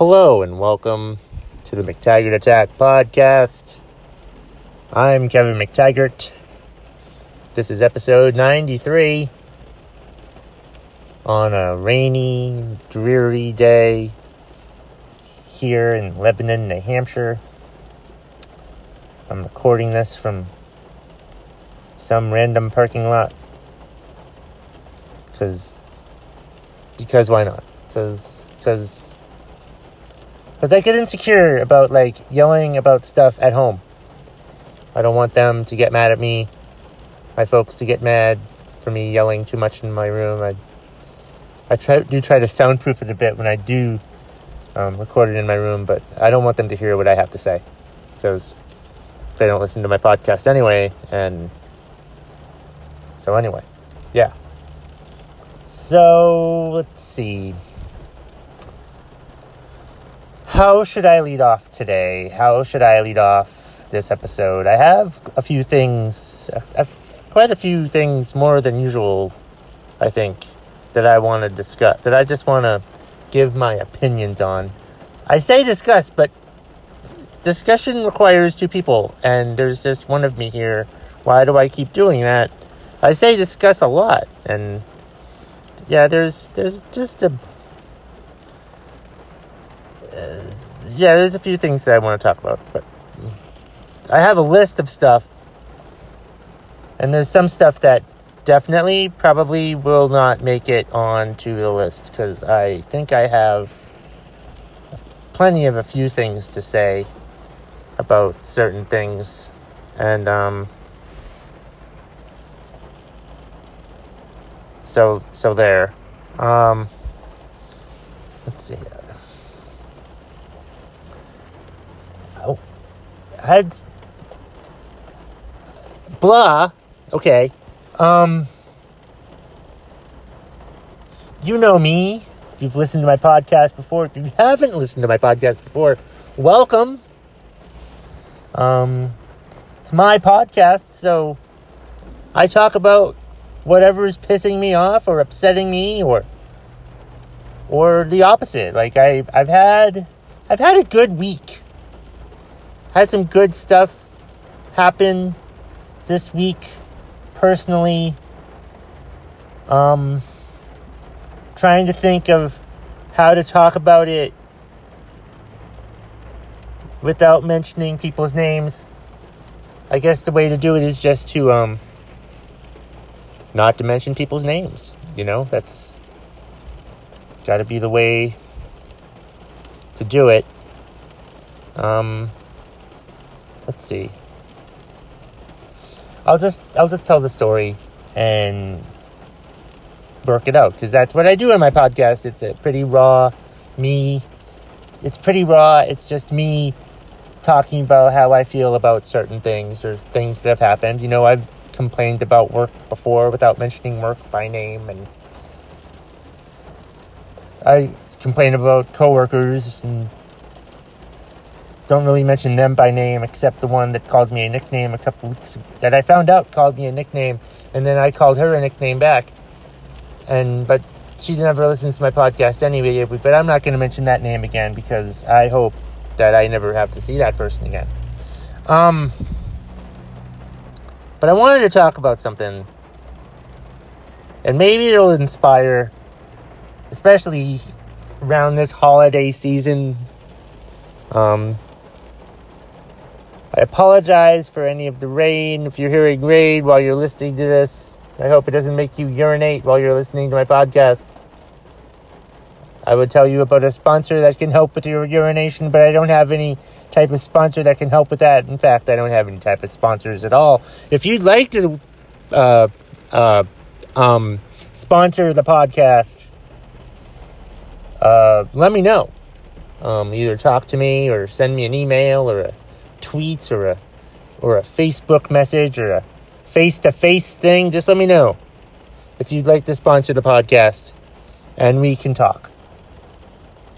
Hello and welcome to the McTaggart Attack podcast. I'm Kevin McTaggart. This is episode 93 on a rainy, dreary day here in Lebanon, New Hampshire. I'm recording this from some random parking lot cuz because why not? Cuz cuz because I get insecure about like yelling about stuff at home. I don't want them to get mad at me, my folks to get mad for me yelling too much in my room. I I try do try to soundproof it a bit when I do um, record it in my room, but I don't want them to hear what I have to say because they don't listen to my podcast anyway. And so anyway, yeah. So let's see. How should I lead off today? How should I lead off this episode? I have a few things, quite a few things more than usual, I think, that I want to discuss, that I just want to give my opinions on. I say discuss, but discussion requires two people, and there's just one of me here. Why do I keep doing that? I say discuss a lot, and yeah, there's there's just a yeah, there's a few things that I want to talk about, but I have a list of stuff, and there's some stuff that definitely probably will not make it onto the list because I think I have plenty of a few things to say about certain things, and um, so so there. Um, let's see. Had blah. Okay. Um you know me. If you've listened to my podcast before, if you haven't listened to my podcast before, welcome. Um it's my podcast, so I talk about whatever is pissing me off or upsetting me or or the opposite. Like I I've had I've had a good week had some good stuff happen this week personally. Um, trying to think of how to talk about it without mentioning people's names. I guess the way to do it is just to um not to mention people's names. You know, that's got to be the way to do it. Um let's see. I'll just I'll just tell the story and work it out because that's what I do in my podcast. It's a pretty raw me. It's pretty raw. It's just me talking about how I feel about certain things or things that have happened. You know, I've complained about work before without mentioning work by name and I complain about coworkers and don't really mention them by name except the one that called me a nickname a couple weeks ago, that I found out called me a nickname and then I called her a nickname back. And but she never listens to my podcast anyway, but I'm not going to mention that name again because I hope that I never have to see that person again. Um but I wanted to talk about something and maybe it'll inspire especially around this holiday season um, I apologize for any of the rain. If you're hearing rain while you're listening to this, I hope it doesn't make you urinate while you're listening to my podcast. I would tell you about a sponsor that can help with your urination, but I don't have any type of sponsor that can help with that. In fact, I don't have any type of sponsors at all. If you'd like to uh, uh, um, sponsor the podcast, uh, let me know. Um, either talk to me or send me an email or a tweets or a or a Facebook message or a face to face thing, just let me know if you'd like to sponsor the podcast and we can talk.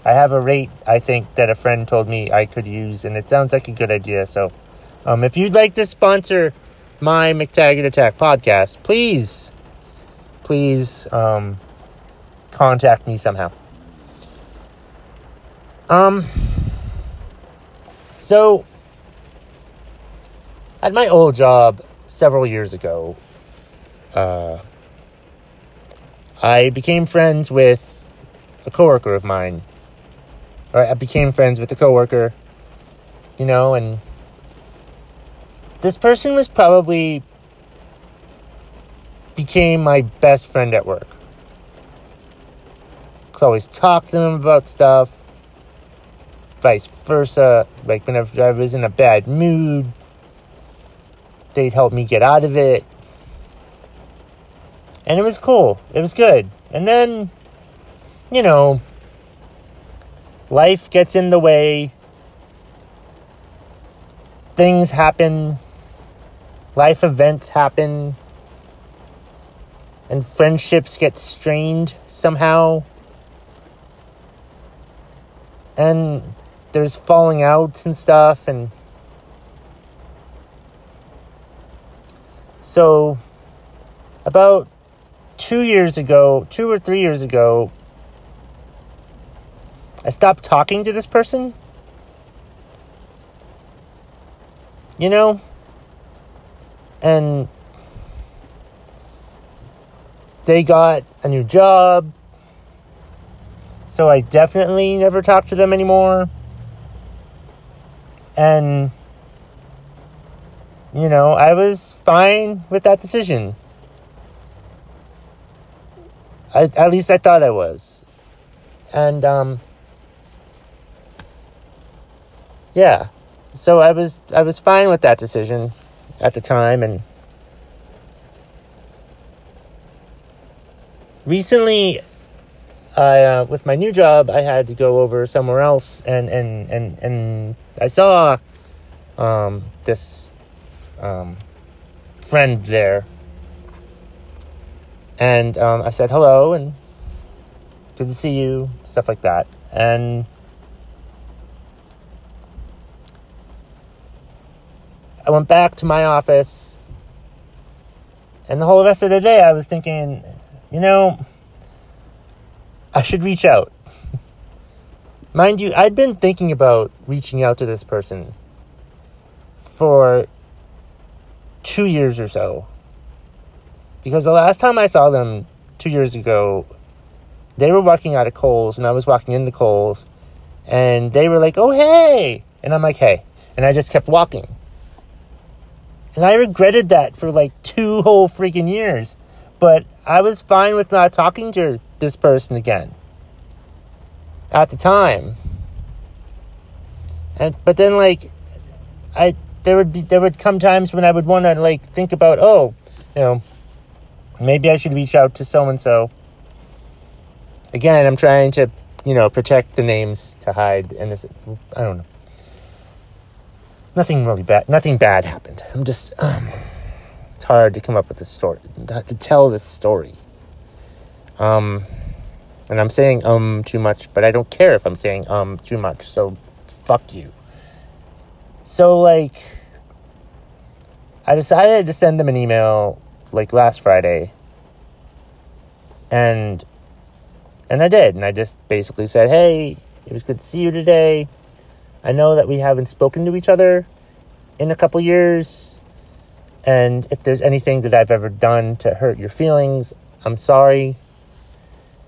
I have a rate I think that a friend told me I could use and it sounds like a good idea. So um, if you'd like to sponsor my McTaggart Attack podcast, please, please um, contact me somehow. Um, so, at my old job several years ago, uh, I became friends with a coworker of mine. Or I became friends with a coworker, you know, and this person was probably became my best friend at work. Could always talk to them about stuff. Vice versa. Like whenever I was in a bad mood, they'd help me get out of it. And it was cool. It was good. And then, you know, life gets in the way. Things happen. Life events happen. And friendships get strained somehow. And there's falling outs and stuff. And so, about two years ago, two or three years ago, I stopped talking to this person. You know? And they got a new job. So I definitely never talked to them anymore. And, you know, I was fine with that decision. I, at least I thought I was. And, um, yeah. So I was, I was fine with that decision at the time and recently I, uh, with my new job, I had to go over somewhere else, and and and and I saw um, this um, friend there, and um, I said hello and good to see you, stuff like that, and I went back to my office, and the whole rest of the day I was thinking, you know I should reach out. Mind you, I'd been thinking about reaching out to this person for two years or so. Because the last time I saw them two years ago, they were walking out of Kohl's and I was walking into Kohl's and they were like, oh, hey. And I'm like, hey. And I just kept walking. And I regretted that for like two whole freaking years. But I was fine with not talking to this person again at the time. And but then like I there would be there would come times when I would want to like think about oh, you know, maybe I should reach out to so and so. Again, I'm trying to, you know, protect the names to hide and this I don't know. Nothing really bad nothing bad happened. I'm just um it's hard to come up with a story to tell this story. Um, and I'm saying um too much, but I don't care if I'm saying um too much. So fuck you. So like I decided to send them an email like last Friday. And and I did. And I just basically said, "Hey, it was good to see you today. I know that we haven't spoken to each other in a couple years. And if there's anything that I've ever done to hurt your feelings, I'm sorry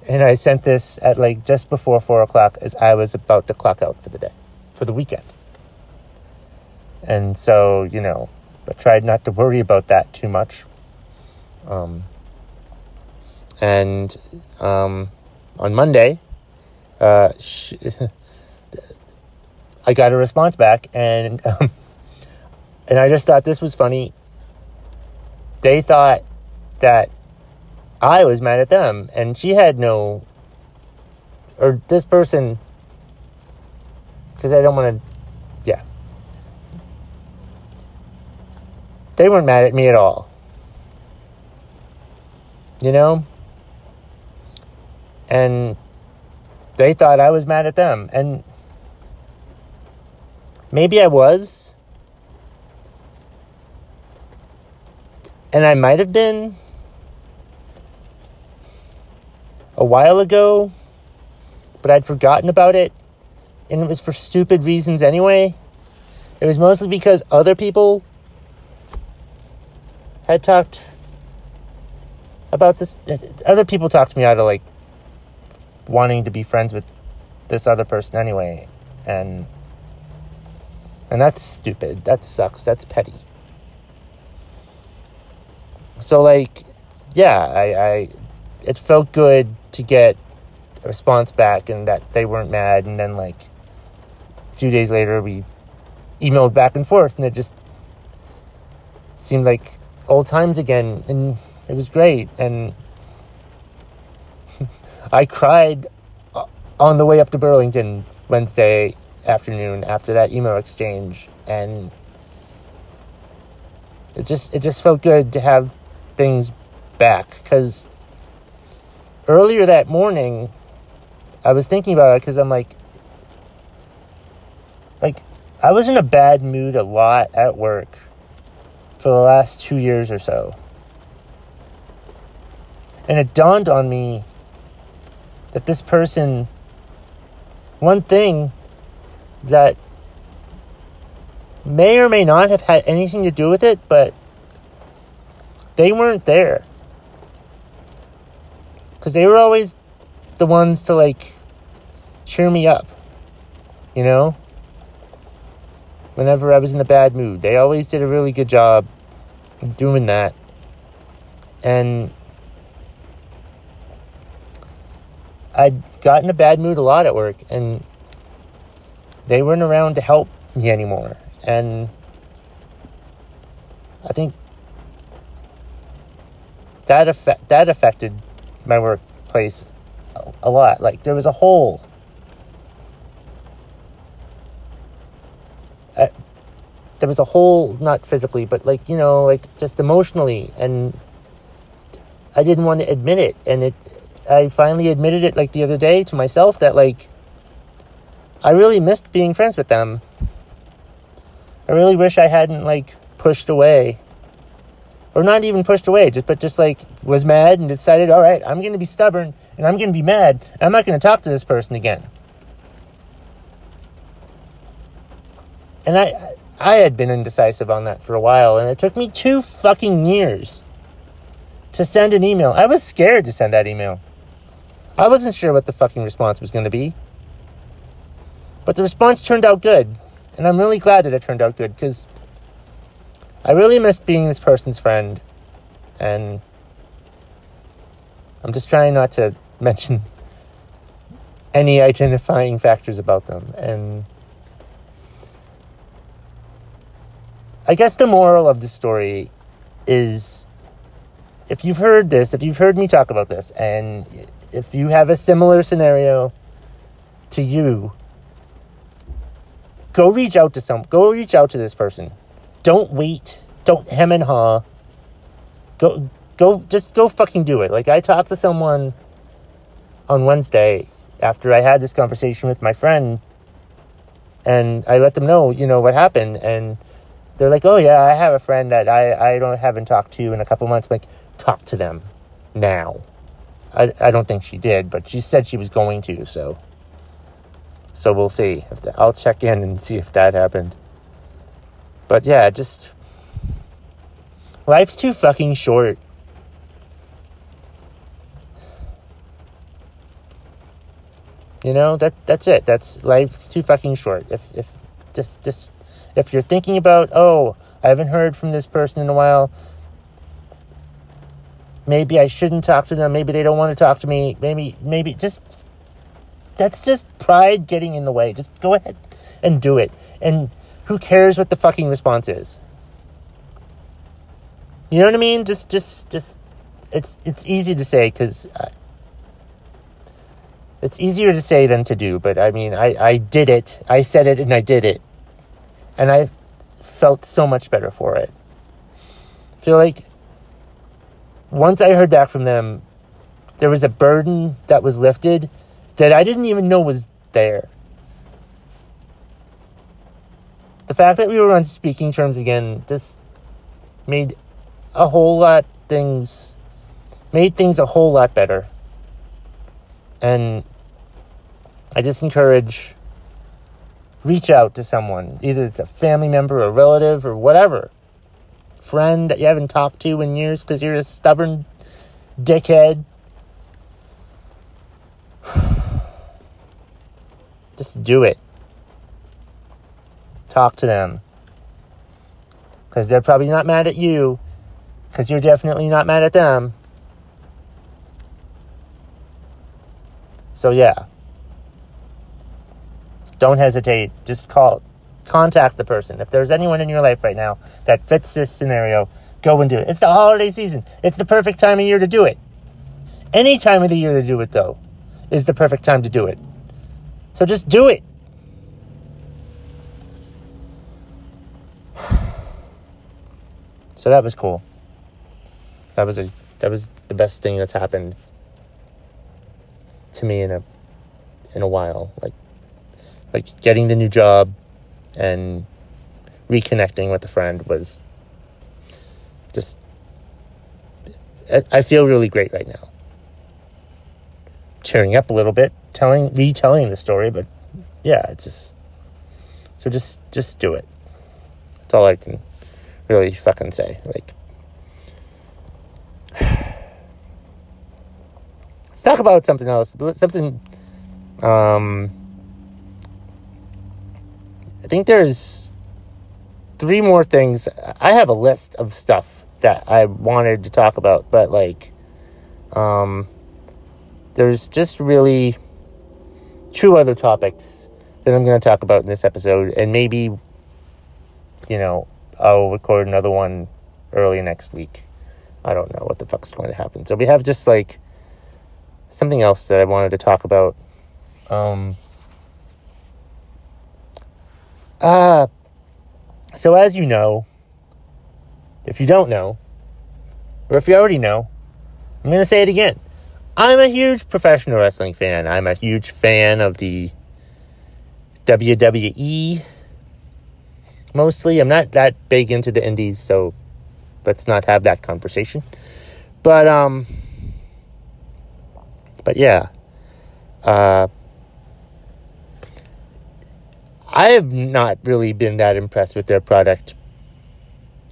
and I sent this at like just before four o'clock as I was about to clock out for the day, for the weekend. And so, you know, I tried not to worry about that too much. Um, and um, on Monday, uh, I got a response back, and um, and I just thought this was funny. They thought that I was mad at them, and she had no, or this person, because I don't want to, They weren't mad at me at all. You know? And they thought I was mad at them. And maybe I was. And I might have been a while ago, but I'd forgotten about it and it was for stupid reasons anyway. It was mostly because other people had talked about this. Uh, other people talked to me out of like wanting to be friends with this other person anyway, and and that's stupid. That sucks. That's petty. So like, yeah, I, I it felt good to get a response back and that they weren't mad, and then like a few days later we emailed back and forth, and it just seemed like old times again, and it was great. And I cried uh, on the way up to Burlington Wednesday afternoon after that email exchange, and it just it just felt good to have things back because earlier that morning I was thinking about it because I'm like like I was in a bad mood a lot at work for the last two years or so. And it dawned on me that this person, one thing that may or may not have had anything to do with it, but they weren't there. Because they were always the ones to like cheer me up, you know? Whenever I was in a bad mood, they always did a really good job doing that. And I'd gotten a bad mood a lot at work, and they weren't around to help me anymore. And I think that effect that affected my workplace a lot. Like there was a hole. There was a hole, not physically, but like you know, like just emotionally, and I didn't want to admit it, and it. I finally admitted it like the other day to myself that like I really missed being friends with them. I really wish I hadn't like pushed away. Or not even pushed away, just but just like was mad and decided, all right, I'm going to be stubborn and I'm going to be mad. I'm not going to talk to this person again. And I I had been indecisive on that for a while and it took me 2 fucking years to send an email. I was scared to send that email. I wasn't sure what the fucking response was going to be. But the response turned out good. And I'm really glad that it turned out good because I really missed being this person's friend. And I'm just trying not to mention any identifying factors about them. And I guess the moral of the story is if you've heard this, if you've heard me talk about this, and if you have a similar scenario to you, go reach out to some go reach out to this person. Don't wait. Don't hem and haw. Go go just go fucking do it. Like i talked to someone on wednesday after i had this conversation with my friend and i let them know you know what happened and they're like oh yeah i have a friend that i i don't haven't talked to in a couple months I'm like talk to them now i i don't think she did but she said she was going to so so we'll see. If the, I'll check in and see if that happened. But yeah, just life's too fucking short. You know that that's it. That's life's too fucking short. If if just just if you're thinking about oh I haven't heard from this person in a while. Maybe I shouldn't talk to them. Maybe they don't want to talk to me. Maybe maybe just that's just pride getting in the way. Just go ahead and do it. And who cares what the fucking response is? You know what I mean? Just, just, just. It's it's easy to say because it's easier to say than to do. But I mean, I I did it. I said it and I did it, and I felt so much better for it. I feel like once I heard back from them, there was a burden that was lifted that I didn't even know was there. The fact that we were on speaking terms again just made a whole lot things made things a whole lot better. And I just encourage reach out to someone. Either it's a family member, or a relative, or whatever. Friend that you haven't talked to in years because you're a stubborn dickhead. Just do it. Talk to them. Because they're probably not mad at you. Because you're definitely not mad at them. So, yeah. Don't hesitate. Just call, contact the person. If there's anyone in your life right now that fits this scenario, go and do it. It's the holiday season. It's the perfect time of year to do it. Any time of the year to do it, though, is the perfect time to do it. So just do it. So that was cool. That was a that was the best thing that's happened to me in a in a while. Like like getting the new job and reconnecting with a friend was just I feel really great right now. Cheering up a little bit, telling retelling the story, but yeah, it's just so just just do it. That's all I can really fucking say. Like let's talk about something else. Something um I think there's three more things. I have a list of stuff that I wanted to talk about, but like um there's just really two other topics that I'm going to talk about in this episode, and maybe, you know, I'll record another one early next week. I don't know what the fuck's going to happen. So we have just like something else that I wanted to talk about. Um, uh, so as you know, if you don't know, or if you already know, I'm going to say it again. I'm a huge professional wrestling fan. I'm a huge fan of the WWE. Mostly, I'm not that big into the indies, so let's not have that conversation. But um but yeah. Uh I have not really been that impressed with their product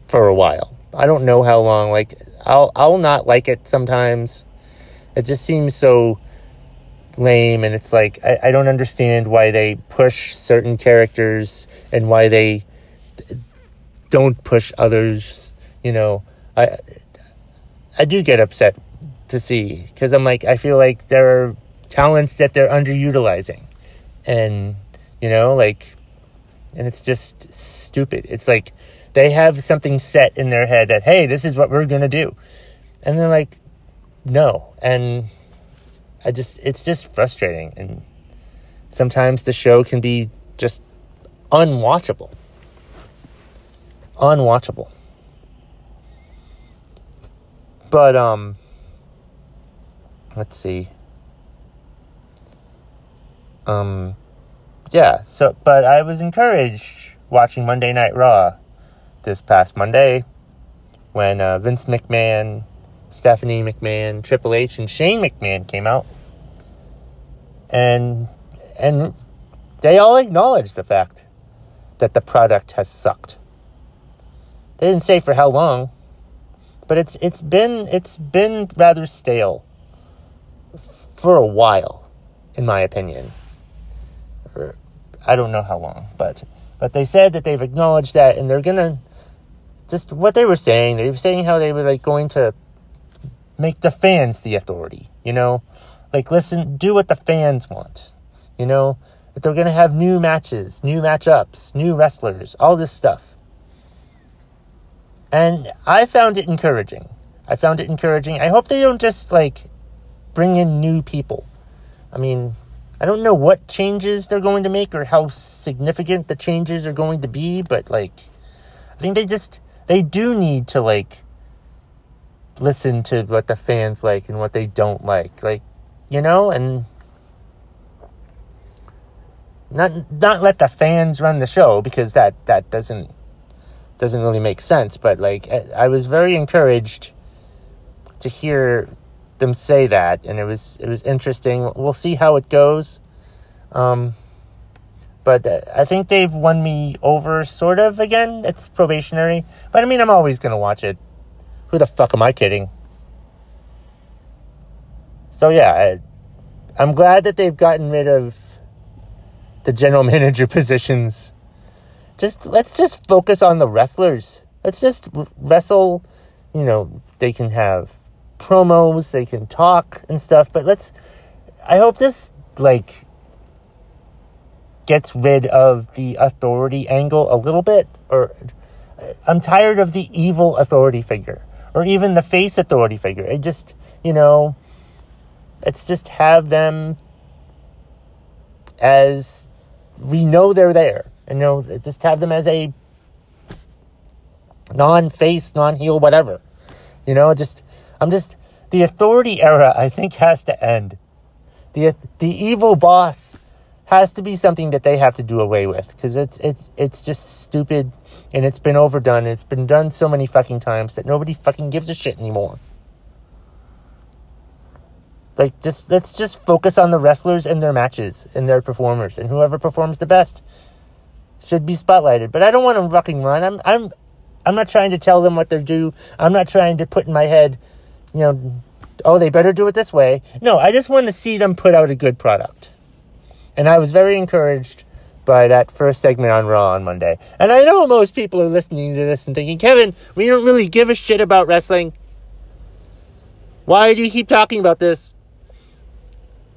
for a while. I don't know how long. Like I'll I'll not like it sometimes. It just seems so lame and it's like I, I don't understand why they push certain characters and why they don't push others you know i i do get upset to see because i'm like i feel like there are talents that they're underutilizing and you know like and it's just stupid it's like they have something set in their head that hey this is what we're gonna do and they're like no and I just it's just frustrating and sometimes the show can be just unwatchable. Unwatchable. But um let's see. Um yeah, so but I was encouraged watching Monday Night Raw this past Monday when uh, Vince McMahon Stephanie McMahon, Triple H, and Shane McMahon came out. And and they all acknowledged the fact that the product has sucked. They didn't say for how long, but it's it's been it's been rather stale for a while, in my opinion. I don't know how long, but but they said that they've acknowledged that and they're gonna just what they were saying. They were saying how they were like going to make the fans the authority, you know? Like, listen, do what the fans want, you know? If they're to have new matches, new matchups, new wrestlers, all this stuff. And I found it encouraging. I found it encouraging. I hope they don't just, like, bring in new people. I mean, I don't know what changes they're going to make or how significant the changes are going to be, but, like, I think they just, they do need to, like, listen to what the fans like and what they don't like. Like, you know, and not not let the fans run the show because that that doesn't doesn't really make sense, but like I was very encouraged to hear them say that and it was it was interesting. We'll see how it goes. Um but uh, I think they've won me over, sort of, again. It's probationary. But I mean, I'm always to watch it. Who the fuck am I kidding? So, yeah, I, I'm glad that they've gotten rid of the general manager positions. Just let's just focus on the wrestlers. Let's just wrestle. You know, they can have promos, they can talk and stuff, but let's. I hope this, like, gets rid of the authority angle a little bit or I'm tired of the evil authority figure or even the face authority figure. It just, you know, let's just have them as we know they're there. And you know, just have them as a non-face, non-heel, whatever. You know, just I'm just the authority era I think has to end. The the evil boss has to be something that they have to do away with because it's it's it's just stupid and it's been overdone. It's been done so many fucking times that nobody fucking gives a shit anymore. Like just let's just focus on the wrestlers and their matches and their performers and whoever performs the best should be spotlighted. But I don't want to fucking run. I'm I'm I'm not trying to tell them what they're do. I'm not trying to put in my head, you know, oh they better do it this way. No, I just want to see them put out a good product. And I was very encouraged by that first segment on Raw on Monday. And I know most people are listening to this and thinking, Kevin, we don't really give a shit about wrestling. Why do you keep talking about this?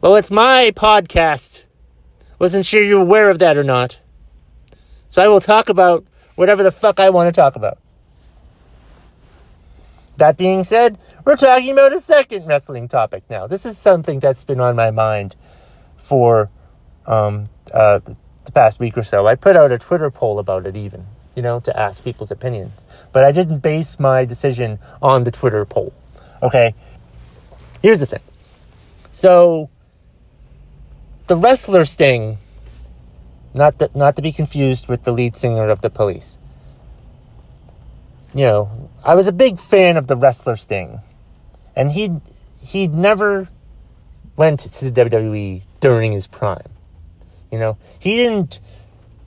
Well, it's my podcast. Wasn't sure you're aware of that or not. So I will talk about whatever the fuck I want to talk about. That being said, we're talking about a second wrestling topic now. This is something that's been on my mind for um, uh, the past week or so. I put out a Twitter poll about it, even, you know, to ask people's opinions. But I didn't base my decision on the Twitter poll. Okay? Here's the thing. So, the wrestler Sting, not, the, not to be confused with the lead singer of the police. You know, I was a big fan of the wrestler Sting. And he'd, he'd never went to the WWE during his prime. You know, he didn't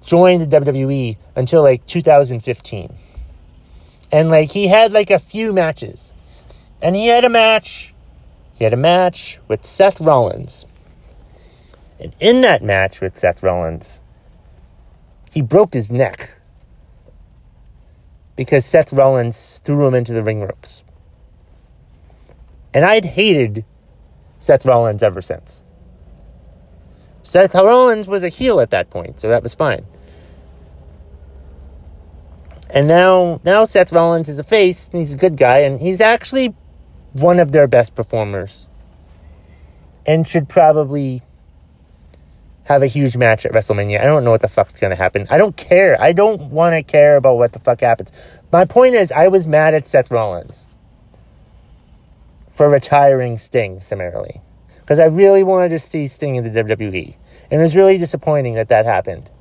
join the WWE until like 2015. And like he had like a few matches. And he had a match. He had a match with Seth Rollins. And in that match with Seth Rollins, he broke his neck because Seth Rollins threw him into the ring ropes. And I'd hated Seth Rollins ever since. Seth Rollins was a heel at that point, so that was fine. And now, now Seth Rollins is a face, and he's a good guy, and he's actually one of their best performers, and should probably have a huge match at WrestleMania. I don't know what the fuck's gonna happen. I don't care. I don't want to care about what the fuck happens. My point is, I was mad at Seth Rollins for retiring Sting summarily because I really wanted to see Sting in the WWE. And it was really disappointing that that happened.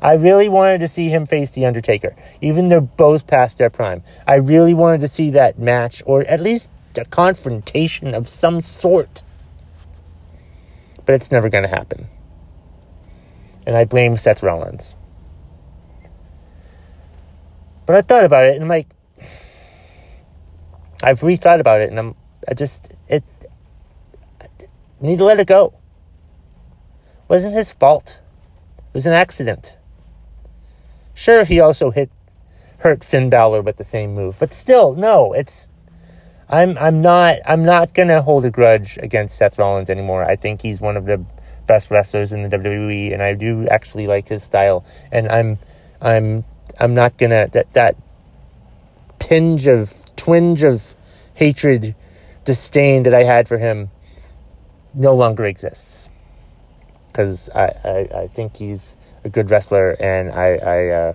I really wanted to see him face The Undertaker, even they're both past their prime. I really wanted to see that match, or at least a confrontation of some sort. But it's never going to happen. And I blame Seth Rollins. But I thought about it, and I'm like, I've rethought about it, and I'm, I just, it, need to let it go. Wasn't his fault. It was an accident. Sure, he also hit hurt Finn Balor with the same move, but still, no. It's I'm I'm not I'm not gonna hold a grudge against Seth Rollins anymore. I think he's one of the best wrestlers in the WWE, and I do actually like his style. And I'm I'm I'm not gonna that that pinge of twinge of hatred, disdain that I had for him no longer exists because I, I, I think he's a good wrestler and I, I uh,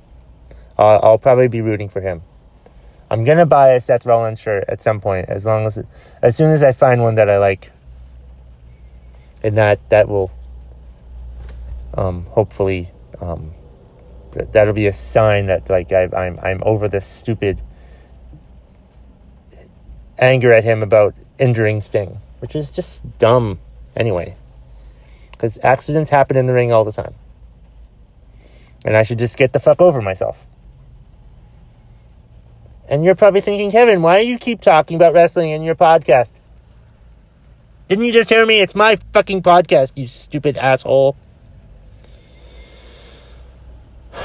I'll, I'll, probably be rooting for him. I'm gonna buy a Seth Rollins shirt at some point as long as as soon as I find one that I like, and that that will um, hopefully um, that'll be a sign that like i I'm I'm over this stupid anger at him about injuring Sting, which is just dumb anyway. Because accidents happen in the ring all the time. And I should just get the fuck over myself. And you're probably thinking, Kevin, why do you keep talking about wrestling in your podcast? Didn't you just hear me? It's my fucking podcast, you stupid asshole.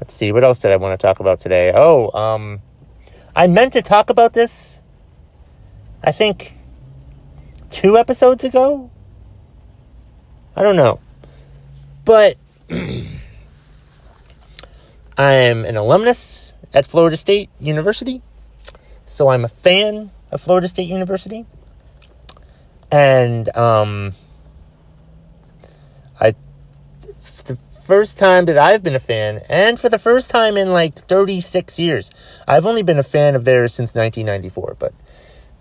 Let's see, what else did I want to talk about today? Oh, um, I meant to talk about this, I think, two episodes ago? I don't know. But I'm an alumnus at Florida State University, so I'm a fan of Florida State University. And um, I the first time that I've been a fan, and for the first time in like 36 years. I've only been a fan of theirs since 1994, but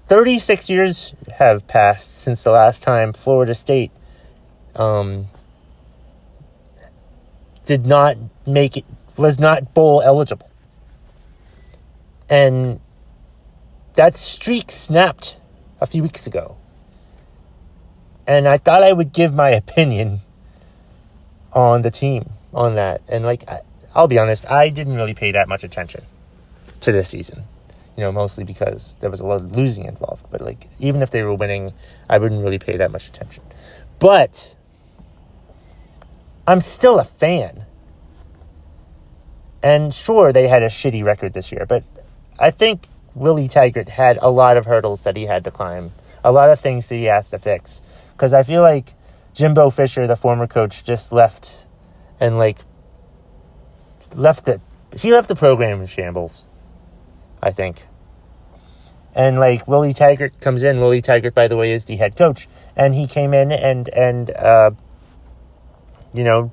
36 years have passed since the last time Florida State um, did not make it, was not bowl eligible. And that streak snapped a few weeks ago. And I thought I would give my opinion on the team on that. And like, I'll be honest, I didn't really pay that much attention to this season. You know, mostly because there was a lot of losing involved. But like, even if they were winning, I wouldn't really pay that much attention. But I'm still a fan. And sure, they had a shitty record this year, but I think Willie Taggart had a lot of hurdles that he had to climb, a lot of things that he has to fix. Because I feel like Jimbo Fisher, the former coach, just left and like left the He left the program in shambles. I think. And like Willie Taggart comes in. Willie Taggart, by the way, is the head coach, and he came in and and uh, you know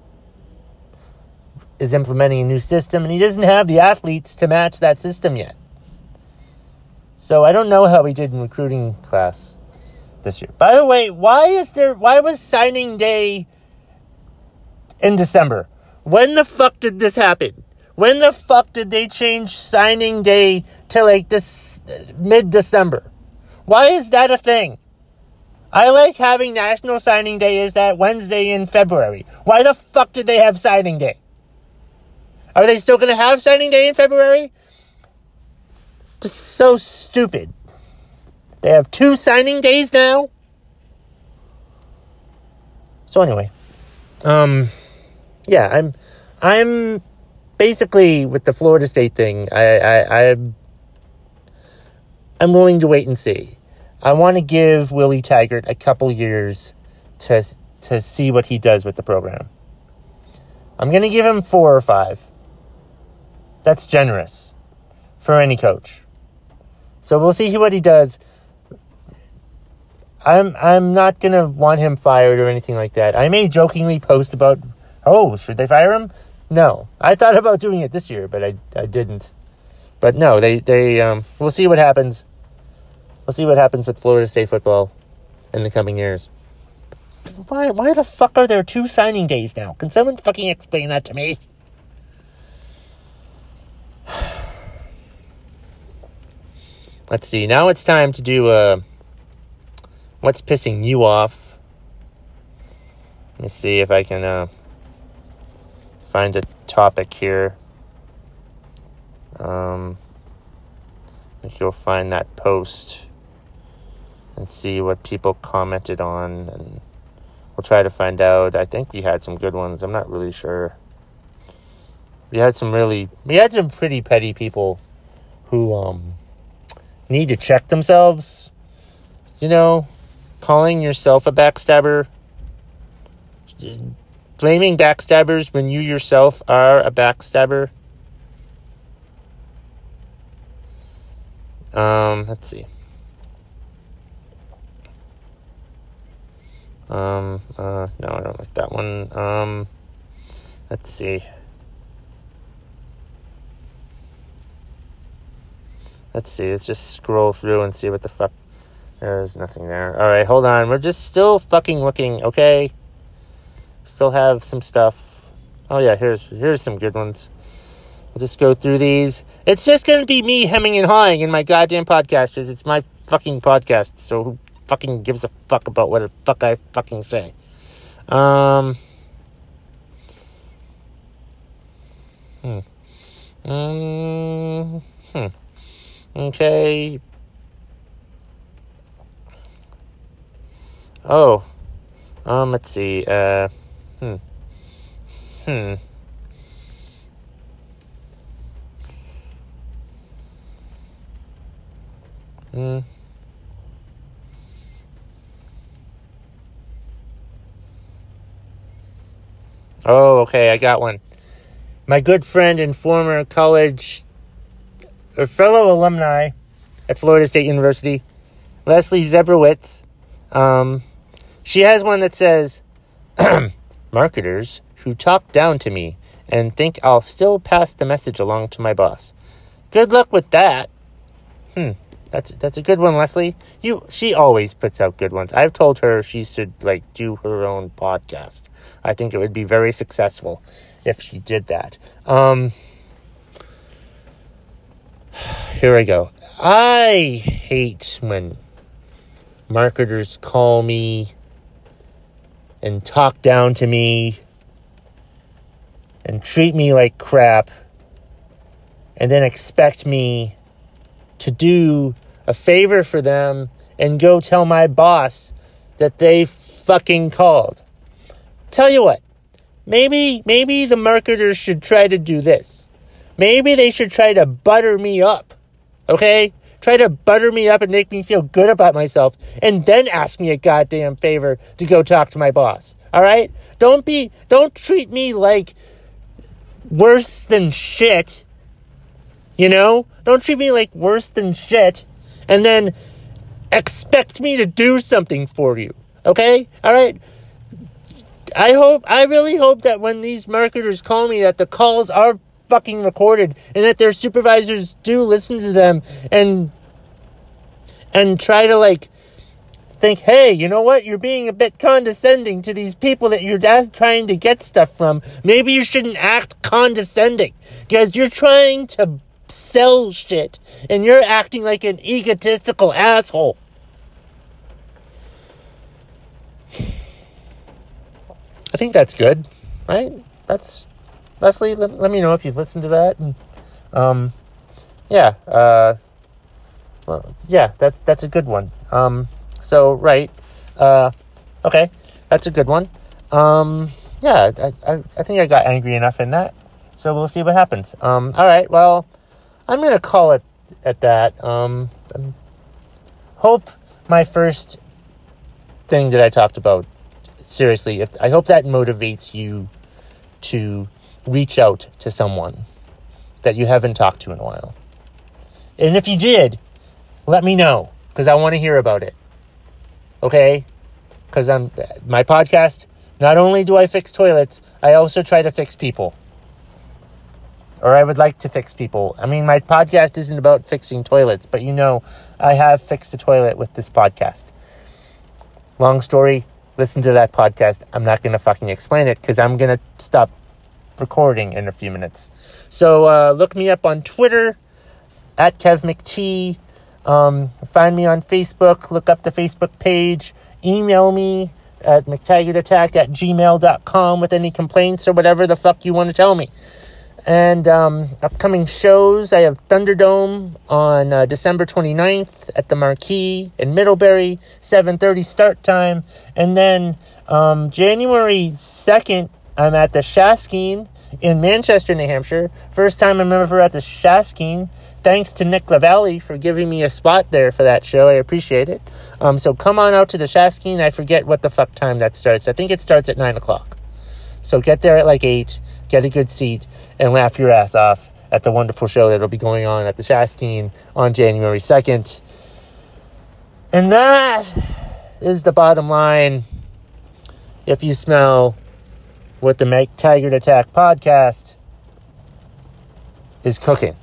is implementing a new system, and he doesn't have the athletes to match that system yet. So I don't know how he did in recruiting class this year. By the way, why is there why was signing day in December? When the fuck did this happen? When the fuck did they change signing day to like this mid December? Why is that a thing? I like having National Signing Day is that Wednesday in February. Why the fuck did they have signing day? Are they still going to have signing day in February? Just so stupid. They have two signing days now. So anyway, um, yeah, I'm, I'm basically with the Florida State thing. I, I, I'm, I'm willing to wait and see. I want to give Willie Taggart a couple years to to see what he does with the program. I'm going to give him four or five. That's generous for any coach. So we'll see what he does. I'm I'm not gonna want him fired or anything like that. I may jokingly post about, oh, should they fire him? No, I thought about doing it this year, but I I didn't. But no, they they um, we'll see what happens. We'll see what happens with Florida State football in the coming years. Why why the fuck are there two signing days now? Can someone fucking explain that to me? Let's see. Now it's time to do a. Uh, what's pissing you off? Let me see if I can uh, find a topic here. Um, you'll find that post and see what people commented on, and we'll try to find out. I think we had some good ones. I'm not really sure. We had some really, we had some pretty petty people who um need to check themselves. You know, calling yourself a backstabber, blaming backstabbers when you yourself are a backstabber. Um, let's see. Um, uh, no, I don't like that one. Um, let's see. Let's see. Let's just scroll through and see what the fuck there's nothing there. All right, hold on. We're just still fucking looking, okay? Still have some stuff. Oh yeah, here's here's some good ones. We'll just go through these. It's just gonna be me hemming and hawing in my goddamn podcast because it's my fucking podcast. So who fucking gives a fuck about what the fuck I fucking say? Um. Hmm. Mm, hmm. Okay. Oh. Um, let's see. Uh, hmm. Hmm. Hmm. Oh, okay, I got one. My good friend and former college or fellow alumni at Florida State University, Leslie Zebrowitz, um, she has one that says, Marketers who talk down to me and think I'll still pass the message along to my boss. Good luck with that. Hmm. That's that's a good one, Leslie. You she always puts out good ones. I've told her she should like do her own podcast. I think it would be very successful if she did that. Um Here I go. I hate when marketers call me and talk down to me and treat me like crap and then expect me to do a favor for them and go tell my boss that they fucking called. Tell you what, maybe maybe the marketers should try to do this. Maybe they should try to butter me up. Okay? Try to butter me up and make me feel good about myself and then ask me a goddamn favor to go talk to my boss. All right? Don't be don't treat me like worse than shit. You know? Don't treat me like worse than shit and then expect me to do something for you. Okay? All right? I hope, I really hope that when these marketers call me, that the calls are fucking recorded and that their supervisors do listen to them and, and try to like, think, hey, you know what? You're being a bit condescending to these people that you're trying to get stuff from. Maybe you shouldn't act condescending because you're trying to sell shit and you're acting like an egotistical asshole. I think that's good, right? That's Leslie. Let, let me know if you've listened to that. And, um, yeah, uh, well, yeah, that's that's a good one. Um, so right, uh, okay, that's a good one. Um, yeah, I, I, I think I got angry enough in that. So we'll see what happens. Um, all right, well. I'm gonna call it at that. Um, hope my first thing that I talked about seriously. If I hope that motivates you to reach out to someone that you haven't talked to in a while. And if you did, let me know because I want to hear about it. Okay? Because I'm my podcast. Not only do I fix toilets, I also try to fix people or I would like to fix people. I mean, my podcast isn't about fixing toilets, but you know, I have fixed a toilet with this podcast. Long story, listen to that podcast. I'm not going to fucking explain it because I'm going to stop recording in a few minutes. So uh, look me up on Twitter at Kev McT. Um, find me on Facebook. Look up the Facebook page. Email me at McTaggartAttack at gmail.com with any complaints or whatever the fuck you want to tell me. And um, upcoming shows, I have Thunderdome on uh, December 29th at the Marquee in Middlebury, 7.30 start time. And then um, January 2nd, I'm at the Shaskeen in Manchester, New Hampshire. First time I'm ever at the Shaskeen. Thanks to Nick Lavallee for giving me a spot there for that show. I appreciate it. Um, so come on out to the Shaskeen. I forget what the fuck time that starts. I think it starts at 9 o'clock. So get there at like 8 get a good seat, and laugh your ass off at the wonderful show that'll be going on at the Shaskeen on January 2nd. And that is the bottom line. If you smell what the McTaggart Attack podcast is cooking.